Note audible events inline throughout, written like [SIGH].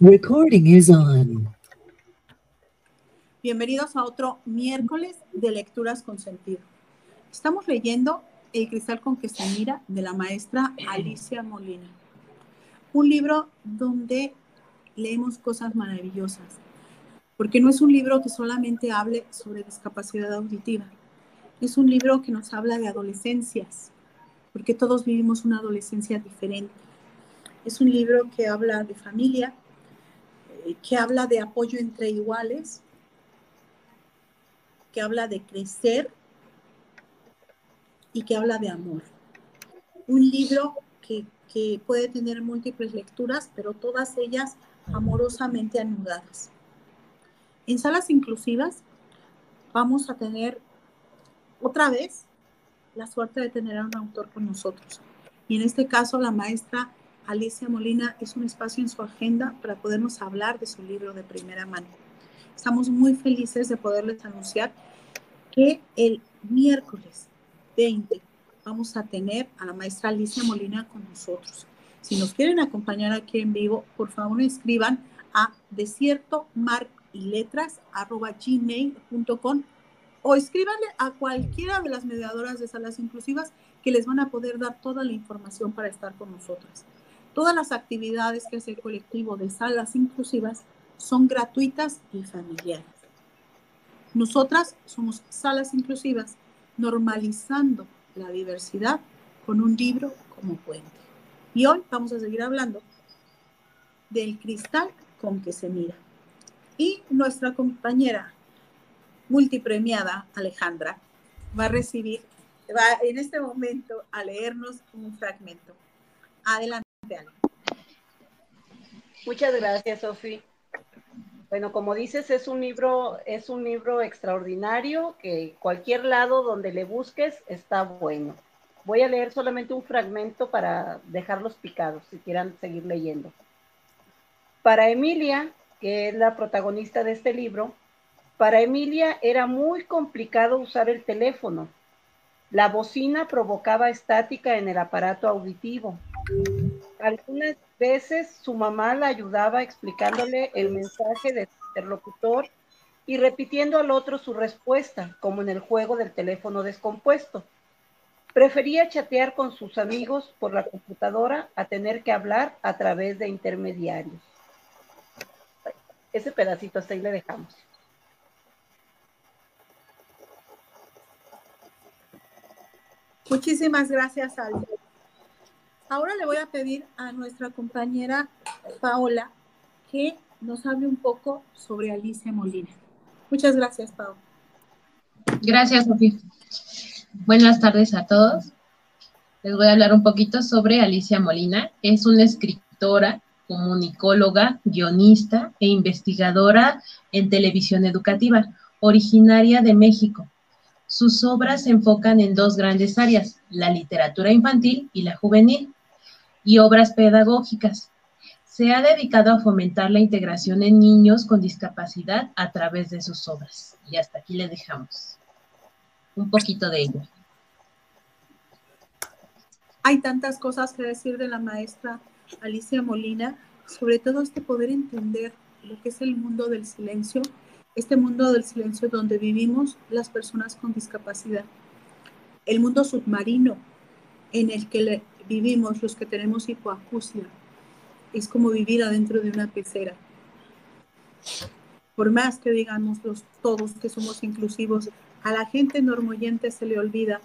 Recording is on. Bienvenidos a otro miércoles de lecturas con sentido. Estamos leyendo El cristal con que se mira de la maestra Alicia Molina. Un libro donde leemos cosas maravillosas, porque no es un libro que solamente hable sobre discapacidad auditiva, es un libro que nos habla de adolescencias, porque todos vivimos una adolescencia diferente. Es un libro que habla de familia, que habla de apoyo entre iguales, que habla de crecer y que habla de amor. Un libro que, que puede tener múltiples lecturas, pero todas ellas amorosamente anudadas. En salas inclusivas vamos a tener otra vez la suerte de tener a un autor con nosotros. Y en este caso, la maestra Alicia Molina es un espacio en su agenda para podernos hablar de su libro de primera mano. Estamos muy felices de poderles anunciar que el miércoles 20 vamos a tener a la maestra Alicia Molina con nosotros. Si nos quieren acompañar aquí en vivo, por favor escriban a desierto mar y letras gmail.com o escríbanle a cualquiera de las mediadoras de salas inclusivas que les van a poder dar toda la información para estar con nosotras. Todas las actividades que hace el colectivo de salas inclusivas son gratuitas y familiares. Nosotras somos salas inclusivas normalizando la diversidad con un libro como puente. Y hoy vamos a seguir hablando del cristal con que se mira. Y nuestra compañera multipremiada Alejandra va a recibir, va en este momento a leernos un fragmento. Adelante. Muchas gracias, Sofi. Bueno, como dices, es un libro, es un libro extraordinario que cualquier lado donde le busques está bueno. Voy a leer solamente un fragmento para dejarlos picados, si quieran seguir leyendo. Para Emilia, que es la protagonista de este libro, para Emilia era muy complicado usar el teléfono. La bocina provocaba estática en el aparato auditivo. Algunas veces su mamá la ayudaba explicándole el mensaje del interlocutor y repitiendo al otro su respuesta, como en el juego del teléfono descompuesto. Prefería chatear con sus amigos por la computadora a tener que hablar a través de intermediarios. Ese pedacito hasta ahí le dejamos. Muchísimas gracias, Aldo. Ahora le voy a pedir a nuestra compañera Paola que nos hable un poco sobre Alicia Molina. Muchas gracias, Paola. Gracias, Sofía. Buenas tardes a todos. Les voy a hablar un poquito sobre Alicia Molina. Es una escritora, comunicóloga, guionista e investigadora en televisión educativa, originaria de México. Sus obras se enfocan en dos grandes áreas, la literatura infantil y la juvenil, y obras pedagógicas. Se ha dedicado a fomentar la integración en niños con discapacidad a través de sus obras. Y hasta aquí le dejamos un poquito de ello. Hay tantas cosas que decir de la maestra Alicia Molina, sobre todo este poder entender lo que es el mundo del silencio este mundo del silencio donde vivimos las personas con discapacidad, el mundo submarino en el que vivimos los que tenemos hipoacusia, es como vivir adentro de una pecera. Por más que digamos los, todos que somos inclusivos, a la gente normoyente se le olvida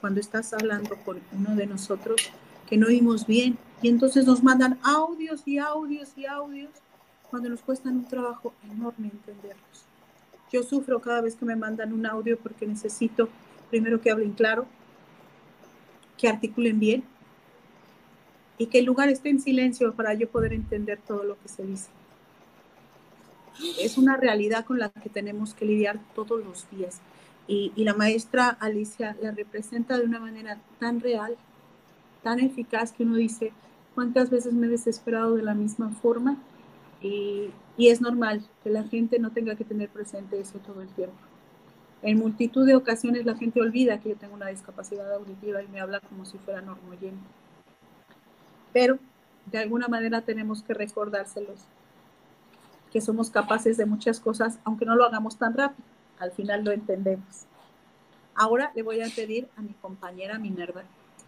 cuando estás hablando con uno de nosotros que no oímos bien y entonces nos mandan audios y audios y audios cuando nos cuestan un trabajo enorme entenderlos. Yo sufro cada vez que me mandan un audio porque necesito primero que hablen claro, que articulen bien y que el lugar esté en silencio para yo poder entender todo lo que se dice. Es una realidad con la que tenemos que lidiar todos los días. Y, y la maestra Alicia la representa de una manera tan real, tan eficaz que uno dice, ¿cuántas veces me he desesperado de la misma forma? Y, y es normal que la gente no tenga que tener presente eso todo el tiempo. En multitud de ocasiones la gente olvida que yo tengo una discapacidad auditiva y me habla como si fuera normoyente. Pero de alguna manera tenemos que recordárselos que somos capaces de muchas cosas, aunque no lo hagamos tan rápido. Al final lo entendemos. Ahora le voy a pedir a mi compañera Minerva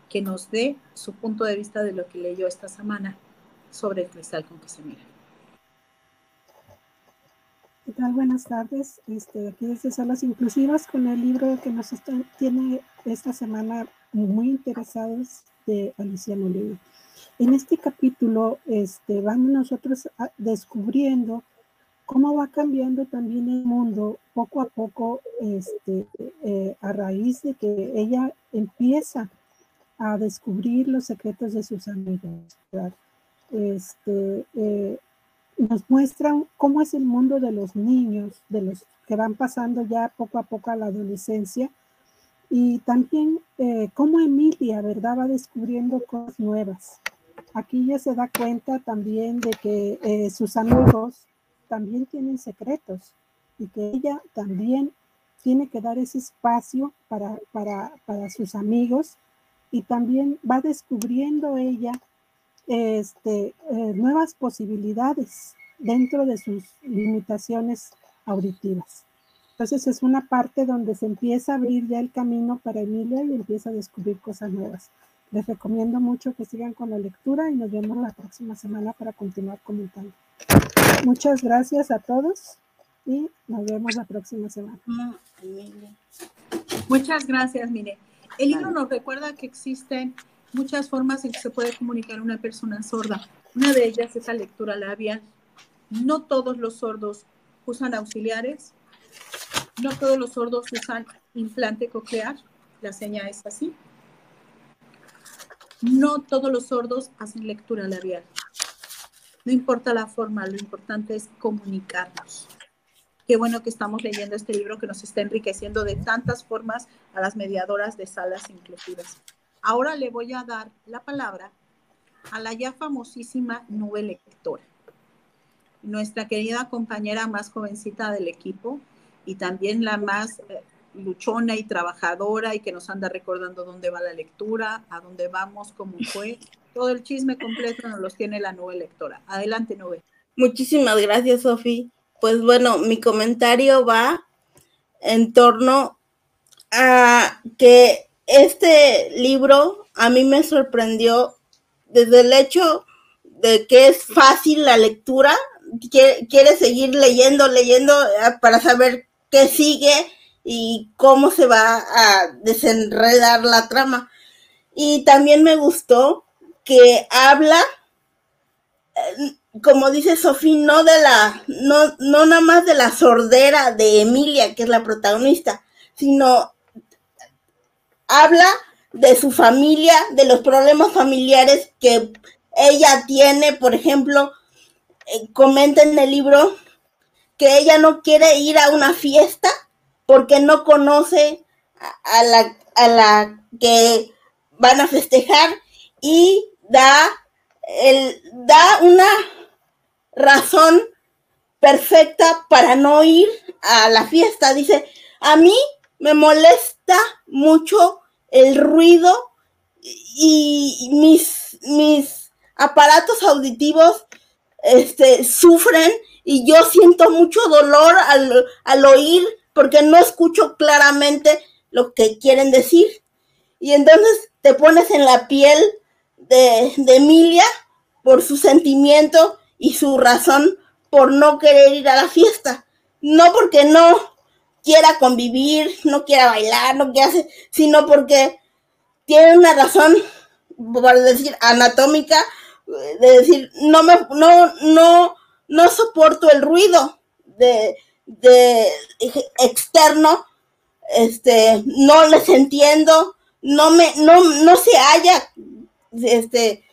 que nos dé su punto de vista de lo que leyó esta semana sobre el cristal con que se mira. ¿Qué tal? Buenas tardes. Este, aquí desde Salas Inclusivas con el libro que nos tiene esta semana muy interesados de Alicia Molina. En este capítulo este, vamos nosotros descubriendo cómo va cambiando también el mundo poco a poco este, eh, a raíz de que ella empieza a descubrir los secretos de sus amigos. Este, eh, nos muestran cómo es el mundo de los niños, de los que van pasando ya poco a poco a la adolescencia, y también eh, cómo Emilia, ¿verdad?, va descubriendo cosas nuevas. Aquí ya se da cuenta también de que eh, sus amigos también tienen secretos y que ella también tiene que dar ese espacio para, para, para sus amigos y también va descubriendo ella este, eh, nuevas posibilidades dentro de sus limitaciones auditivas. Entonces es una parte donde se empieza a abrir ya el camino para Emilia y empieza a descubrir cosas nuevas. Les recomiendo mucho que sigan con la lectura y nos vemos la próxima semana para continuar comentando. Muchas gracias a todos y nos vemos la próxima semana. Muchas gracias, Mire. El libro nos recuerda que existen muchas formas en que se puede comunicar una persona sorda. Una de ellas es la lectura labial. No todos los sordos usan auxiliares, no todos los sordos usan implante coclear, la seña es así. No todos los sordos hacen lectura labial. No importa la forma, lo importante es comunicarnos. Qué bueno que estamos leyendo este libro que nos está enriqueciendo de tantas formas a las mediadoras de salas inclusivas. Ahora le voy a dar la palabra a la ya famosísima nube lectora, nuestra querida compañera más jovencita del equipo y también la más eh, luchona y trabajadora y que nos anda recordando dónde va la lectura, a dónde vamos, cómo fue. Todo el chisme completo nos los tiene la nube lectora. Adelante, nube. Muchísimas gracias, Sofi pues bueno, mi comentario va en torno a que este libro a mí me sorprendió desde el hecho de que es fácil la lectura, quiere, seguir leyendo, leyendo eh, para saber qué sigue y cómo se va a desenredar la trama. Y también me gustó que habla eh, como dice Sofía, no de la, no, no nada más de la sordera de Emilia, que es la protagonista, sino habla de su familia, de los problemas familiares que ella tiene, por ejemplo, eh, comenta en el libro que ella no quiere ir a una fiesta porque no conoce a, la, a la que van a festejar y da, el, da una razón perfecta para no ir a la fiesta. Dice, a mí me molesta mucho el ruido y mis, mis aparatos auditivos este, sufren y yo siento mucho dolor al, al oír porque no escucho claramente lo que quieren decir. Y entonces te pones en la piel de, Emilia por su sentimiento y su razón por no querer ir a la fiesta. No porque no quiera convivir, no quiera bailar, no quiera hacer, sino porque tiene una razón, por decir, anatómica, de decir, no me, no, no, no soporto el ruido de, de externo, este, no les entiendo, no me, no, no se halla, este,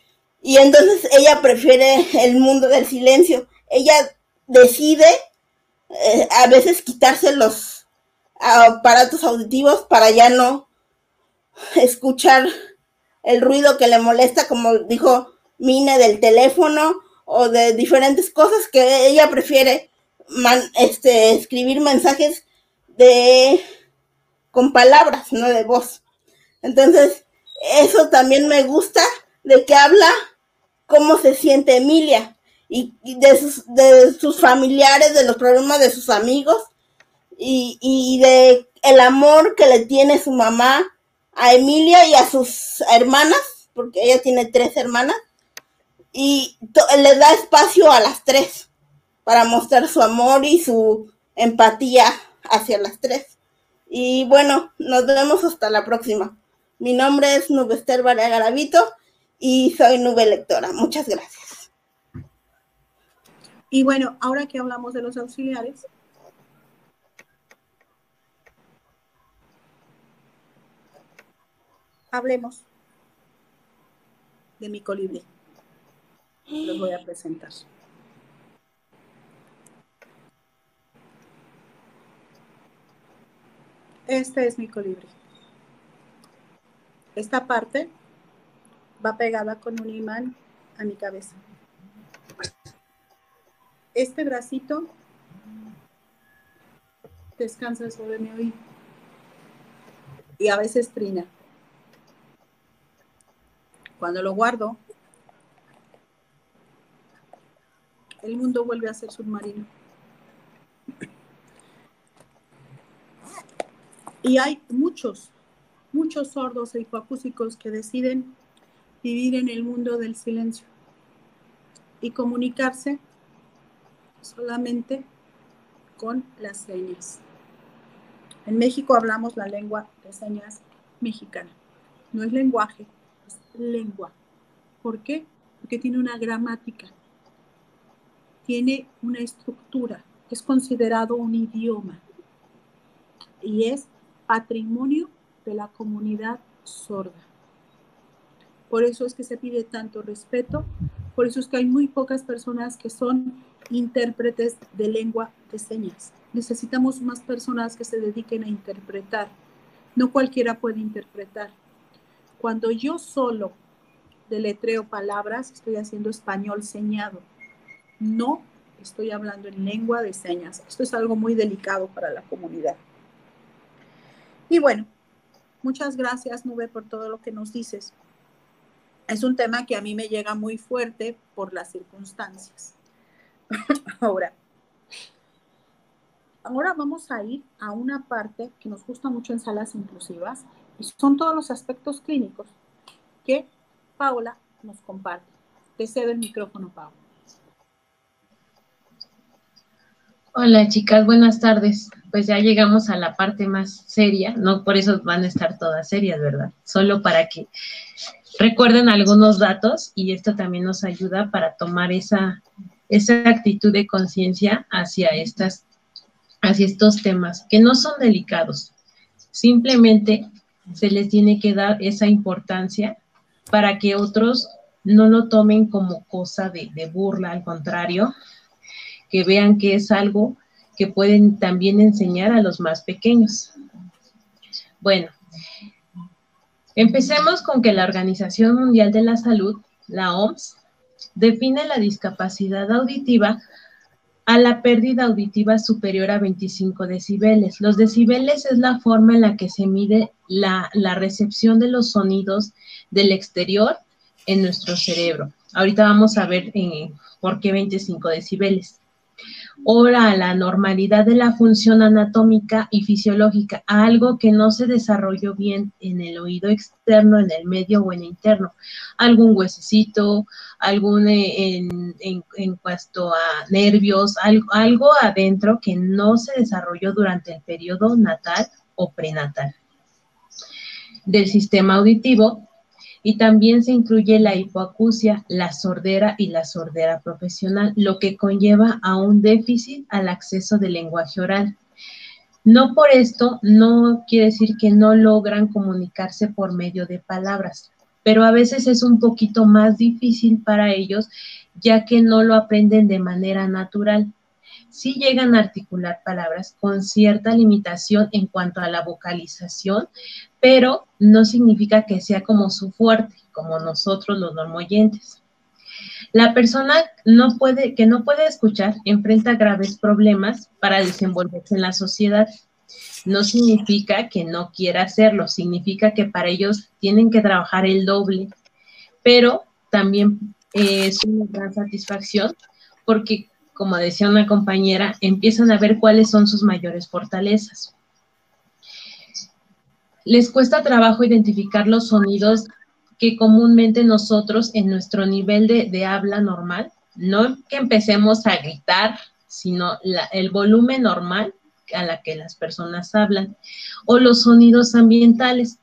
y entonces ella prefiere el mundo del silencio. Ella decide eh, a veces quitarse los aparatos auditivos para ya no escuchar el ruido que le molesta, como dijo Mine del teléfono o de diferentes cosas que ella prefiere este, escribir mensajes de con palabras, no de voz. Entonces, eso también me gusta de que habla cómo se siente Emilia y, de, sus, de sus familiares, de los problemas de sus amigos y, y de el amor que le tiene su mamá a Emilia y a sus hermanas, porque ella tiene tres hermanas, y le da espacio a las tres para mostrar su amor y su empatía hacia las tres. Y bueno, nos vemos hasta la próxima. Mi nombre es Nubester Varea Garavito y soy nube lectora. Muchas gracias. Y bueno, ahora que hablamos de los auxiliares, hablemos de mi colibrí. Los voy a presentar. Este es mi colibrí. Esta parte va pegada con un imán a mi cabeza. Este bracito descansa sobre mi oído y a veces trina. Cuando lo guardo, el mundo vuelve a ser submarino. Y hay muchos, muchos sordos e hipoacúsicos que deciden vivir en el mundo del silencio y comunicarse solamente con las señas. En México hablamos la lengua de señas mexicana. No es lenguaje, es lengua. ¿Por qué? Porque tiene una gramática, tiene una estructura, es considerado un idioma y es patrimonio de la comunidad sorda. Por eso es que se pide tanto respeto, por eso es que hay muy pocas personas que son intérpretes de lengua de señas. Necesitamos más personas que se dediquen a interpretar. No cualquiera puede interpretar. Cuando yo solo deletreo palabras, estoy haciendo español señado. No estoy hablando en lengua de señas. Esto es algo muy delicado para la comunidad. Y bueno, muchas gracias, Nube, por todo lo que nos dices es un tema que a mí me llega muy fuerte por las circunstancias. [LAUGHS] ahora, ahora vamos a ir a una parte que nos gusta mucho en salas inclusivas y son todos los aspectos clínicos que Paula nos comparte. Te cedo el micrófono, Paula. Hola chicas, buenas tardes. Pues ya llegamos a la parte más seria, no por eso van a estar todas serias, ¿verdad? Solo para que recuerden algunos datos y esto también nos ayuda para tomar esa, esa actitud de conciencia hacia, estas, hacia estos temas que no son delicados. Simplemente se les tiene que dar esa importancia para que otros no lo tomen como cosa de, de burla, al contrario, que vean que es algo que pueden también enseñar a los más pequeños. Bueno, Empecemos con que la Organización Mundial de la Salud, la OMS, define la discapacidad auditiva a la pérdida auditiva superior a 25 decibeles. Los decibeles es la forma en la que se mide la, recepción de los sonidos del exterior en nuestro cerebro. Ahorita vamos a ver por qué 25 decibeles ora a la normalidad de la función anatómica y fisiológica, algo que no se desarrolló bien en el oído externo, en el medio o en el interno. Algún huesecito, algún eh, en, en, cuanto a nervios, algo, algo adentro que no se desarrolló durante el periodo natal o prenatal. Del sistema auditivo, y también se incluye la hipoacusia, la sordera y la sordera profesional, lo que conlleva a un déficit al acceso del lenguaje oral. No por esto, no quiere decir que no logran comunicarse por medio de palabras, pero a veces es un poquito más difícil para ellos ya que no lo aprenden de manera natural. Sí llegan a articular palabras con cierta limitación en cuanto a la vocalización, pero no significa que sea como su fuerte, como nosotros los normoyentes. La persona que no puede escuchar enfrenta graves problemas para desenvolverse en la sociedad. No significa que no quiera hacerlo, significa que para ellos tienen que trabajar el doble, pero también es una gran satisfacción porque, como decía una compañera, empiezan a ver cuáles son sus mayores fortalezas. Les cuesta trabajo identificar los sonidos que comúnmente nosotros en nuestro nivel de, habla normal, no que empecemos a gritar, sino el volumen normal a la que las personas hablan, o los sonidos ambientales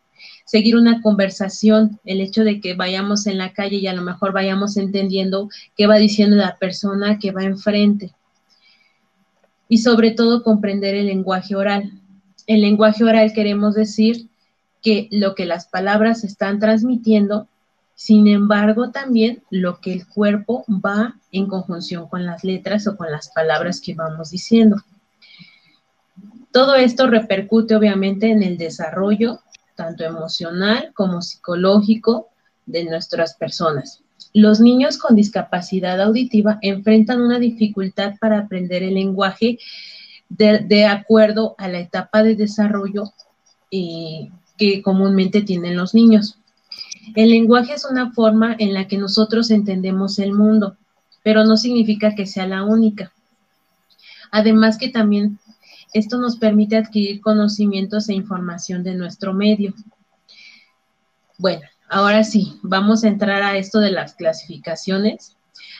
seguir una conversación, el hecho de que vayamos en la calle y a lo mejor vayamos entendiendo qué va diciendo la persona que va enfrente. Y sobre todo comprender el lenguaje oral. El lenguaje oral queremos decir que lo que las palabras están transmitiendo, sin embargo también lo que el cuerpo va en conjunción con las letras o con las palabras que vamos diciendo. Todo esto repercute obviamente en el desarrollo tanto emocional como psicológico de nuestras personas. Los niños con discapacidad auditiva enfrentan una dificultad para aprender el lenguaje de, acuerdo a la etapa de desarrollo eh, que comúnmente tienen los niños. El lenguaje es una forma en la que nosotros entendemos el mundo, pero no significa que sea la única. Además que también esto nos permite adquirir conocimientos e información de nuestro medio. Bueno, ahora sí, vamos a entrar a esto de las clasificaciones.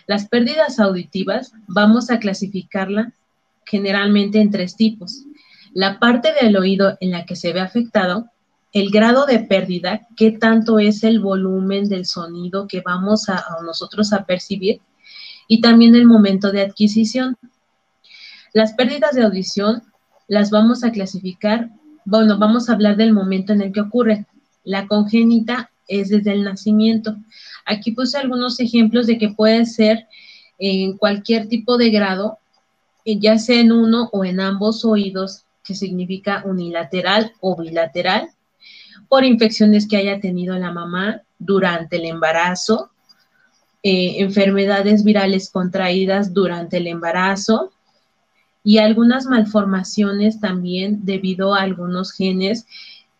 Las pérdidas auditivas vamos a clasificarla generalmente en tres tipos. La parte del oído en la que se ve afectado, el grado de pérdida, qué tanto es el volumen del sonido que vamos a, nosotros a percibir, y también el momento de adquisición. Las pérdidas de audición las vamos a clasificar, bueno, vamos a hablar del momento en el que ocurre. La congénita es desde el nacimiento. Aquí puse algunos ejemplos de que puede ser en cualquier tipo de grado, eh, ya sea en uno o en ambos oídos, que significa unilateral o bilateral, por infecciones que haya tenido la mamá durante el embarazo, eh, enfermedades virales contraídas durante el embarazo, y algunas malformaciones también debido a algunos genes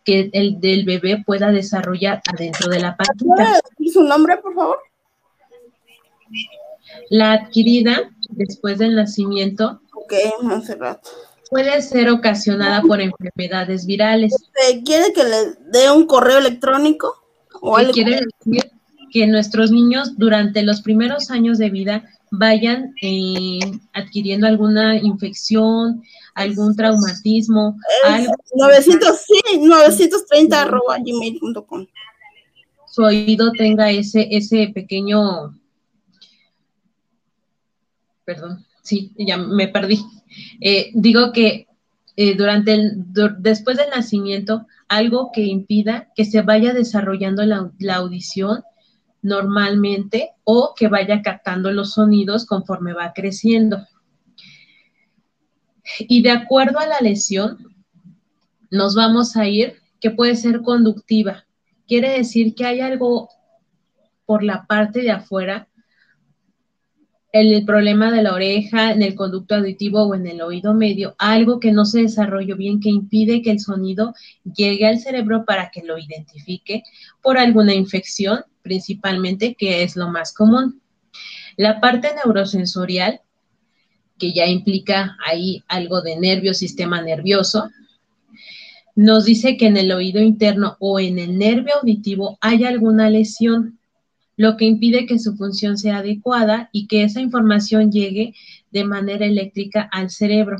que el del bebé pueda desarrollar adentro de la patita. ¿Puede decir su nombre, por favor? La adquirida después del nacimiento. Ok, rato. Puede ser ocasionada por enfermedades virales. ¿Quiere que le dé un correo electrónico? ¿O quiere decir que nuestros niños durante los primeros años de vida vayan eh, adquiriendo alguna infección, algún traumatismo. 900, sí, 930 arroba gmail.com. Su oído tenga ese, ese pequeño, perdón, sí, ya me perdí. Eh, digo que eh, durante el, después del nacimiento, algo que impida que se vaya desarrollando la, la audición normalmente o que vaya captando los sonidos conforme va creciendo. Y de acuerdo a la lesión, nos vamos a ir que puede ser conductiva. Quiere decir que hay algo por la parte de afuera, el problema de la oreja, en el conducto auditivo o en el oído medio, algo que no se desarrolló bien, que impide que el sonido llegue al cerebro para que lo identifique por alguna infección principalmente, que es lo más común. La parte neurosensorial, que ya implica ahí algo de nervio, sistema nervioso, nos dice que en el oído interno o en el nervio auditivo hay alguna lesión, lo que impide que su función sea adecuada y que esa información llegue de manera eléctrica al cerebro.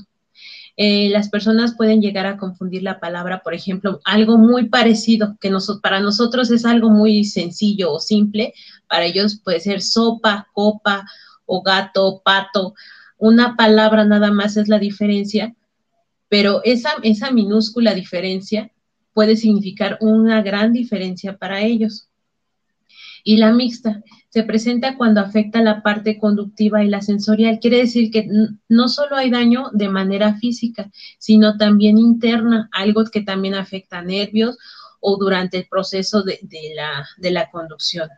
Eh, las personas pueden llegar a confundir la palabra, por ejemplo, algo muy parecido, que para nosotros es algo muy sencillo o simple, para ellos puede ser sopa, copa o gato, pato. Una palabra nada más es la diferencia, pero esa, esa minúscula diferencia puede significar una gran diferencia para ellos. Y la mixta se presenta cuando afecta la parte conductiva y la sensorial. Quiere decir que no solo hay daño de manera física, sino también interna, algo que también afecta a nervios o durante el proceso de, la, de la conducción.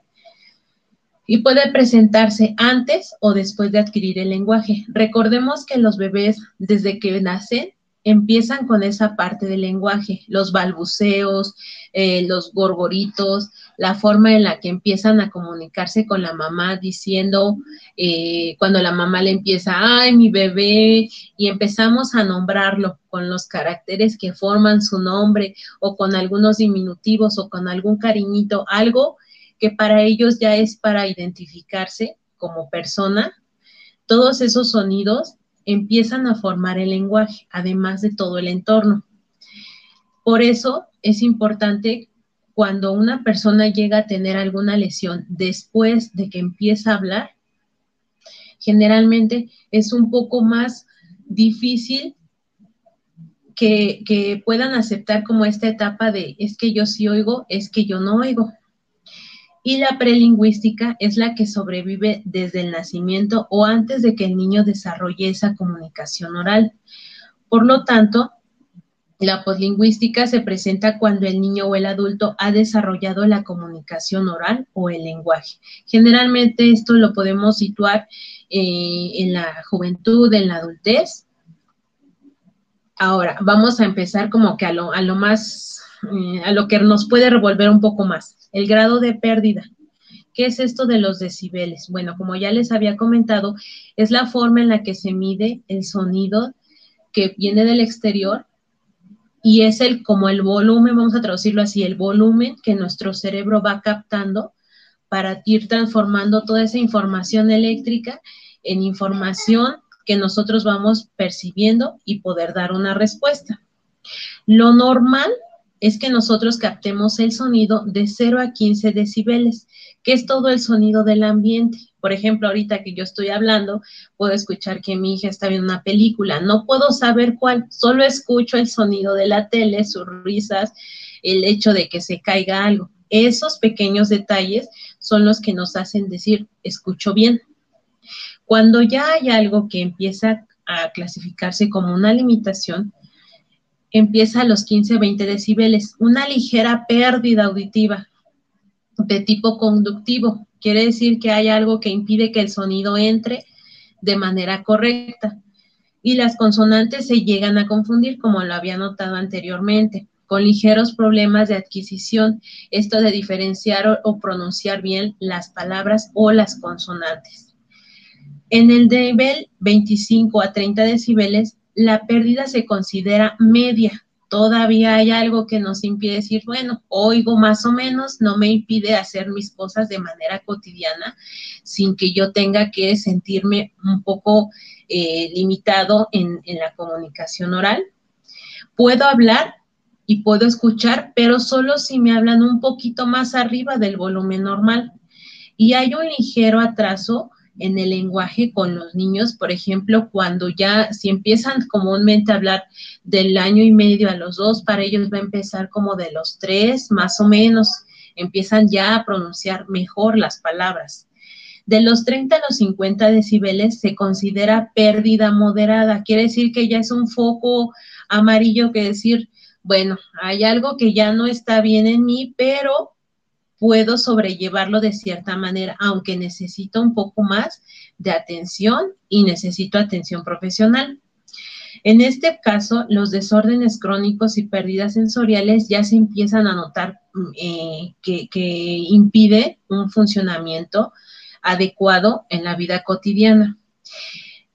Y puede presentarse antes o después de adquirir el lenguaje. Recordemos que los bebés, desde que nacen, empiezan con esa parte del lenguaje, los balbuceos, eh, los gorgoritos, la forma en la que empiezan a comunicarse con la mamá diciendo, eh, cuando la mamá le empieza, ay, mi bebé, y empezamos a nombrarlo con los caracteres que forman su nombre o con algunos diminutivos o con algún cariñito, algo que para ellos ya es para identificarse como persona, todos esos sonidos empiezan a formar el lenguaje, además de todo el entorno. Por eso es importante cuando una persona llega a tener alguna lesión después de que empieza a hablar, generalmente es un poco más difícil que, puedan aceptar como esta etapa de es que yo sí oigo, es que yo no oigo. Y la prelingüística es la que sobrevive desde el nacimiento o antes de que el niño desarrolle esa comunicación oral. Por lo tanto, la poslingüística se presenta cuando el niño o el adulto ha desarrollado la comunicación oral o el lenguaje. Generalmente esto lo podemos situar eh, en la juventud, en la adultez. Ahora, vamos a empezar como que a lo, más, eh, a lo que nos puede revolver un poco más, el grado de pérdida. ¿Qué es esto de los decibeles? Bueno, como ya les había comentado, es la forma en la que se mide el sonido que viene del exterior y es el como el volumen, vamos a traducirlo así, el volumen que nuestro cerebro va captando para ir transformando toda esa información eléctrica en información que nosotros vamos percibiendo y poder dar una respuesta. Lo normal es que nosotros captemos el sonido de 0 a 15 decibeles, que es todo el sonido del ambiente. Por ejemplo, ahorita que yo estoy hablando, puedo escuchar que mi hija está viendo una película. No puedo saber cuál, solo escucho el sonido de la tele, sus risas, el hecho de que se caiga algo. Esos pequeños detalles son los que nos hacen decir, escucho bien. Cuando ya hay algo que empieza a clasificarse como una limitación, empieza a los 15-20 decibeles, una ligera pérdida auditiva de tipo conductivo. Quiere decir que hay algo que impide que el sonido entre de manera correcta. Y las consonantes se llegan a confundir, como lo había notado anteriormente, con ligeros problemas de adquisición, esto de diferenciar o, pronunciar bien las palabras o las consonantes. En el nivel 25 a 30 decibeles, la pérdida se considera media, todavía hay algo que nos impide decir, bueno, oigo más o menos, no me impide hacer mis cosas de manera cotidiana sin que yo tenga que sentirme un poco eh, limitado en, en la comunicación oral. Puedo hablar y puedo escuchar, pero solo si me hablan un poquito más arriba del volumen normal. Y hay un ligero atraso en el lenguaje con los niños, por ejemplo, cuando ya, si empiezan comúnmente a hablar del año y medio a los dos, para ellos va a empezar como de los tres, más o menos, empiezan ya a pronunciar mejor las palabras. De los 30 a los 50 decibeles se considera pérdida moderada, quiere decir que ya es un foco amarillo que decir, bueno, hay algo que ya no está bien en mí, pero puedo sobrellevarlo de cierta manera, aunque necesito un poco más de atención y necesito atención profesional. En este caso, los desórdenes crónicos y pérdidas sensoriales ya se empiezan a notar mm, eh, que, que impide un funcionamiento adecuado en la vida cotidiana.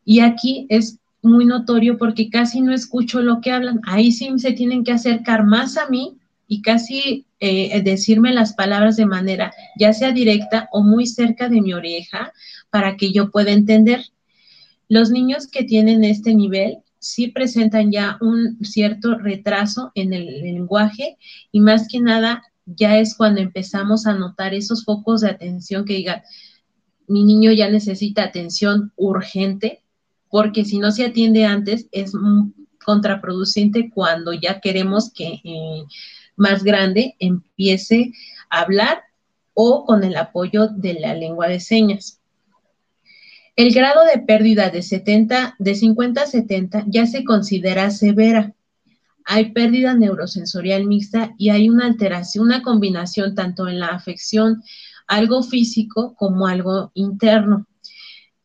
Y aquí es muy notorio porque casi no escucho lo que hablan. Ahí sí se tienen que acercar más a mí y casi eh, decirme las palabras de manera ya sea directa o muy cerca de mi oreja para que yo pueda entender. Los niños que tienen este nivel sí presentan ya un cierto retraso en el lenguaje y más que nada ya es cuando empezamos a notar esos focos de atención que digan, mi niño ya necesita atención urgente, porque si no se atiende antes es contraproducente cuando ya queremos que eh, más grande empiece a hablar o con el apoyo de la lengua de señas. El grado de pérdida de, 70, de 50 a 70 ya se considera severa. Hay pérdida neurosensorial mixta y hay una alteración, una combinación tanto en la afección, algo físico como algo interno.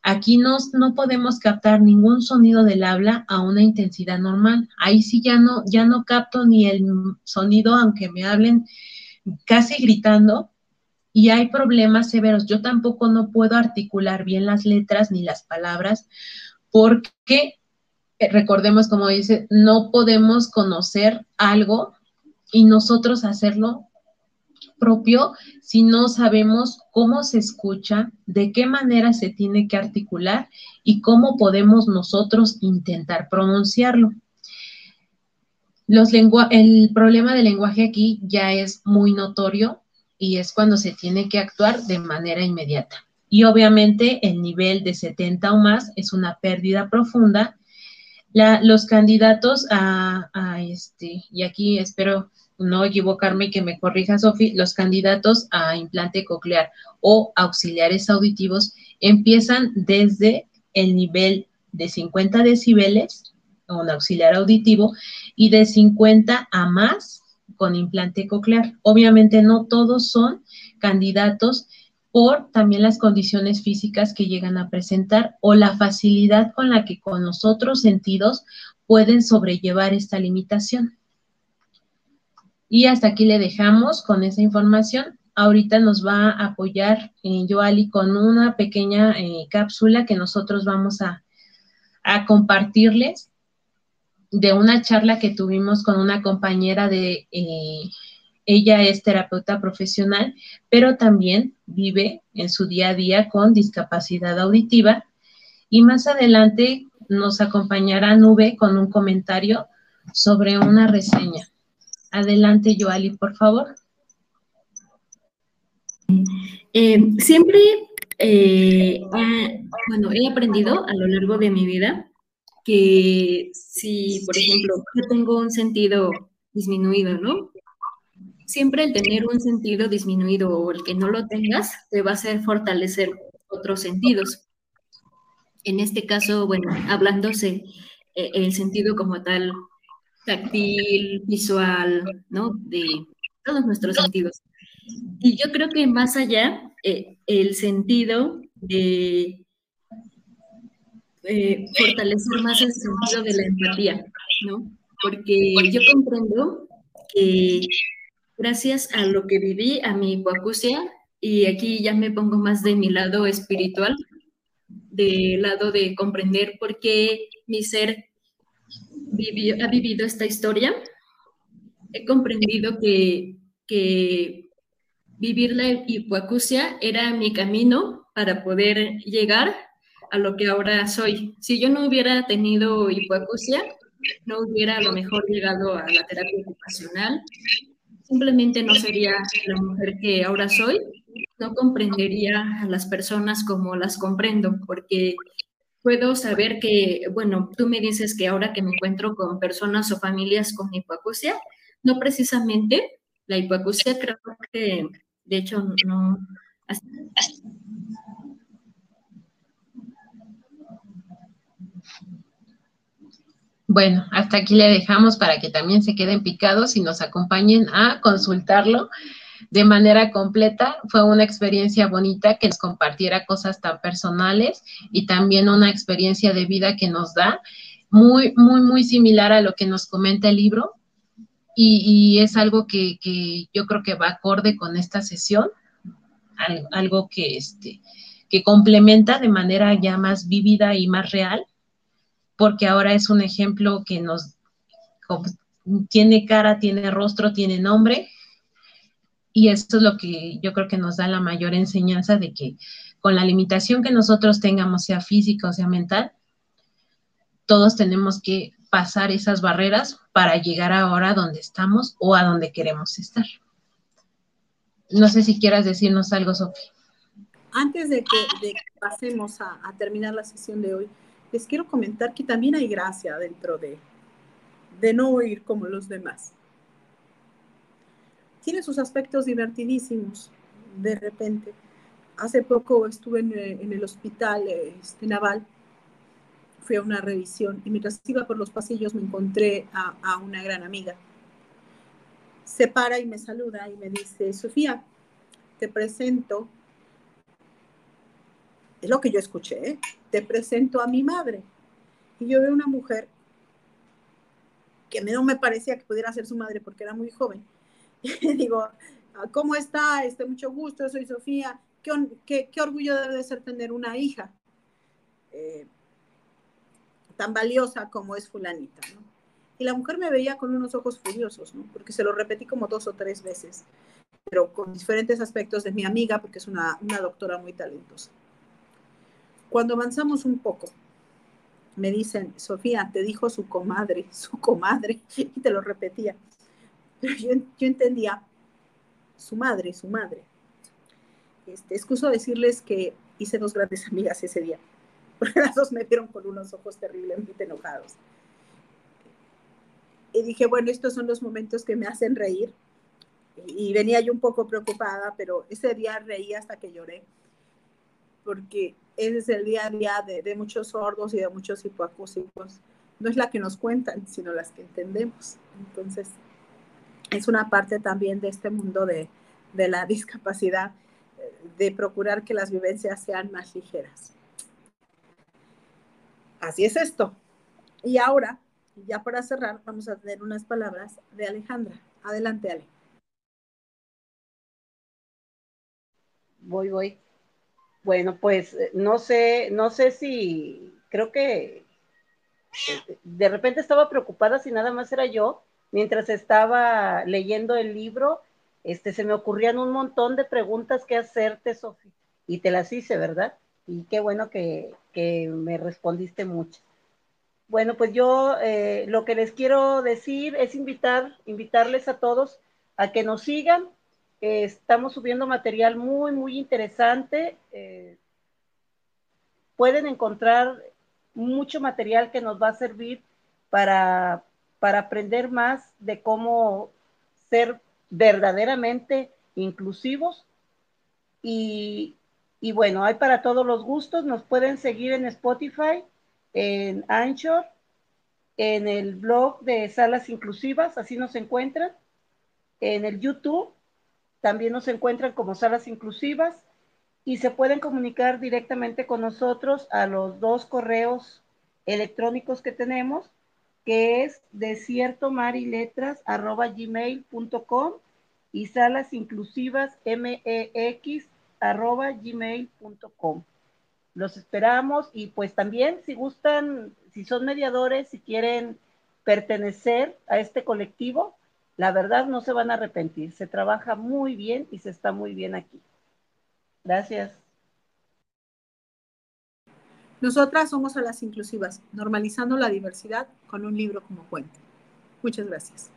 Aquí no, no podemos captar ningún sonido del habla a una intensidad normal. Ahí sí ya no, ya no capto ni el sonido, aunque me hablen casi gritando, y hay problemas severos. Yo tampoco no puedo articular bien las letras ni las palabras porque, recordemos como dice, no podemos conocer algo y nosotros hacerlo propio si no sabemos cómo se escucha, de qué manera se tiene que articular y cómo podemos nosotros intentar pronunciarlo. El problema del lenguaje aquí ya es muy notorio y es cuando se tiene que actuar de manera inmediata. Y obviamente el nivel de 70 o más es una pérdida profunda. los candidatos a, este, y aquí espero no equivocarme y que me corrija Sofi, los candidatos a implante coclear o auxiliares auditivos empiezan desde el nivel de 50 decibeles, un auxiliar auditivo, y de 50 a más con implante coclear. Obviamente no todos son candidatos por también las condiciones físicas que llegan a presentar o la facilidad con la que con los otros sentidos pueden sobrellevar esta limitación. Y hasta aquí le dejamos con esa información. Ahorita nos va a apoyar eh, Joali con una pequeña eh, cápsula que nosotros vamos a, compartirles de una charla que tuvimos con una compañera de, eh, ella es terapeuta profesional, pero también vive en su día a día con discapacidad auditiva. Y más adelante nos acompañará Nube con un comentario sobre una reseña. Adelante, Joali, por favor. Eh, siempre, eh, bueno, he aprendido a lo largo de mi vida que si, por ejemplo, yo tengo un sentido disminuido, ¿no? Siempre el tener un sentido disminuido o el que no lo tengas te va a hacer fortalecer otros sentidos. En este caso, bueno, hablándose eh, el sentido como tal táctil, visual, ¿no? De todos nuestros sentidos. Y yo creo que más allá, eh, el sentido de eh, fortalecer más el sentido de la empatía, ¿no? Porque yo comprendo que gracias a lo que viví, a mi hipoacusia, y aquí ya me pongo más de mi lado espiritual, del lado de comprender por qué mi ser ha vivido esta historia, he comprendido que, que vivir la hipoacusia era mi camino para poder llegar a lo que ahora soy. Si yo no hubiera tenido hipoacusia, no hubiera a lo mejor llegado a la terapia ocupacional, simplemente no sería la mujer que ahora soy, no comprendería a las personas como las comprendo, porque puedo saber que, bueno, tú me dices que ahora que me encuentro con personas o familias con hipoacusia, no precisamente la hipoacusia, creo que de hecho no... Bueno, hasta aquí le dejamos para que también se queden picados y nos acompañen a consultarlo de manera completa. Fue una experiencia bonita que nos compartiera cosas tan personales y también una experiencia de vida que nos da, muy, muy, muy similar a lo que nos comenta el libro. Y, es algo que, yo creo que va acorde con esta sesión, algo, que, este, que complementa de manera ya más vívida y más real, porque ahora es un ejemplo que nos tiene cara, tiene rostro, tiene nombre, y esto es lo que yo creo que nos da la mayor enseñanza de que con la limitación que nosotros tengamos, sea física o sea mental, todos tenemos que pasar esas barreras para llegar ahora a donde estamos o a donde queremos estar. No sé si quieras decirnos algo, Sofía. Antes de que, pasemos a, terminar la sesión de hoy, les quiero comentar que también hay gracia dentro de, de no oír como los demás tiene sus aspectos divertidísimos de repente. Hace poco estuve en, eh, el hospital este, naval, fui a una revisión y mientras iba por los pasillos me encontré a, una gran amiga. Se para y me saluda y me dice, Sofía, te presento, es lo que yo escuché, ¿eh? te presento a mi madre. Y yo veo una mujer que no me parecía que pudiera ser su madre porque era muy joven, [LAUGHS] digo, ah, ¿cómo está? Este, mucho gusto, soy Sofía. ¿Qué, qué, orgullo debe de ser tener una hija eh, tan valiosa como es fulanita. Y la mujer me veía con unos ojos furiosos. Porque se lo repetí como dos o tres veces, pero con diferentes aspectos de mi amiga, porque es una, una doctora muy talentosa. Cuando avanzamos un poco, me dicen, Sofía, te dijo su comadre, su comadre, [LAUGHS] y te lo repetía. Pero yo, entendía, su madre, su madre. Este, excuso decirles que hice dos grandes [LAUGHS] amigas ese día, porque las dos me vieron con unos ojos terriblemente enojados. Y dije, bueno, estos son los momentos que me hacen reír. Y venía yo un poco preocupada, pero ese día reí hasta que lloré, porque ese es el día a día de, muchos sordos y de muchos hipoacúsicos. No es la que nos cuentan, sino las que entendemos. Entonces, es una parte también de este mundo de, de la [LAUGHS] discapacidad, de procurar que las vivencias sean más ligeras. Así es esto. Y ahora, ya para cerrar, vamos a tener unas palabras de Alejandra. Adelante, Ale. Voy, voy. Bueno, pues eh, no sé, no sé si, creo que eh, de repente estaba preocupada si nada más era yo, mientras estaba leyendo el libro, este, se me ocurrían un montón de preguntas que hacerte, Sofía, y te las hice, ¿verdad? Y qué bueno que, me respondiste mucho. Bueno, pues yo eh, lo que les quiero decir es invitar, invitarles a todos a que nos sigan, estamos subiendo material muy, muy interesante. Eh, pueden encontrar mucho material que nos va a servir para, para aprender más de cómo ser verdaderamente inclusivos. Y, bueno, hay para todos los gustos. Nos pueden seguir en Spotify, en Anchor, en el blog de Salas Inclusivas, así nos encuentran, en el YouTube también nos encuentran como salas inclusivas y se pueden comunicar directamente con nosotros a los dos correos electrónicos que tenemos, que es desierto mar y salas inclusivas mex arroba gmail.com. Los esperamos y pues también si gustan, si son mediadores, si quieren pertenecer a este colectivo, la verdad no se van a arrepentir. Se trabaja muy bien y se está muy bien aquí. Gracias. Nosotras somos a las inclusivas, normalizando la diversidad con un libro como puente. Muchas gracias.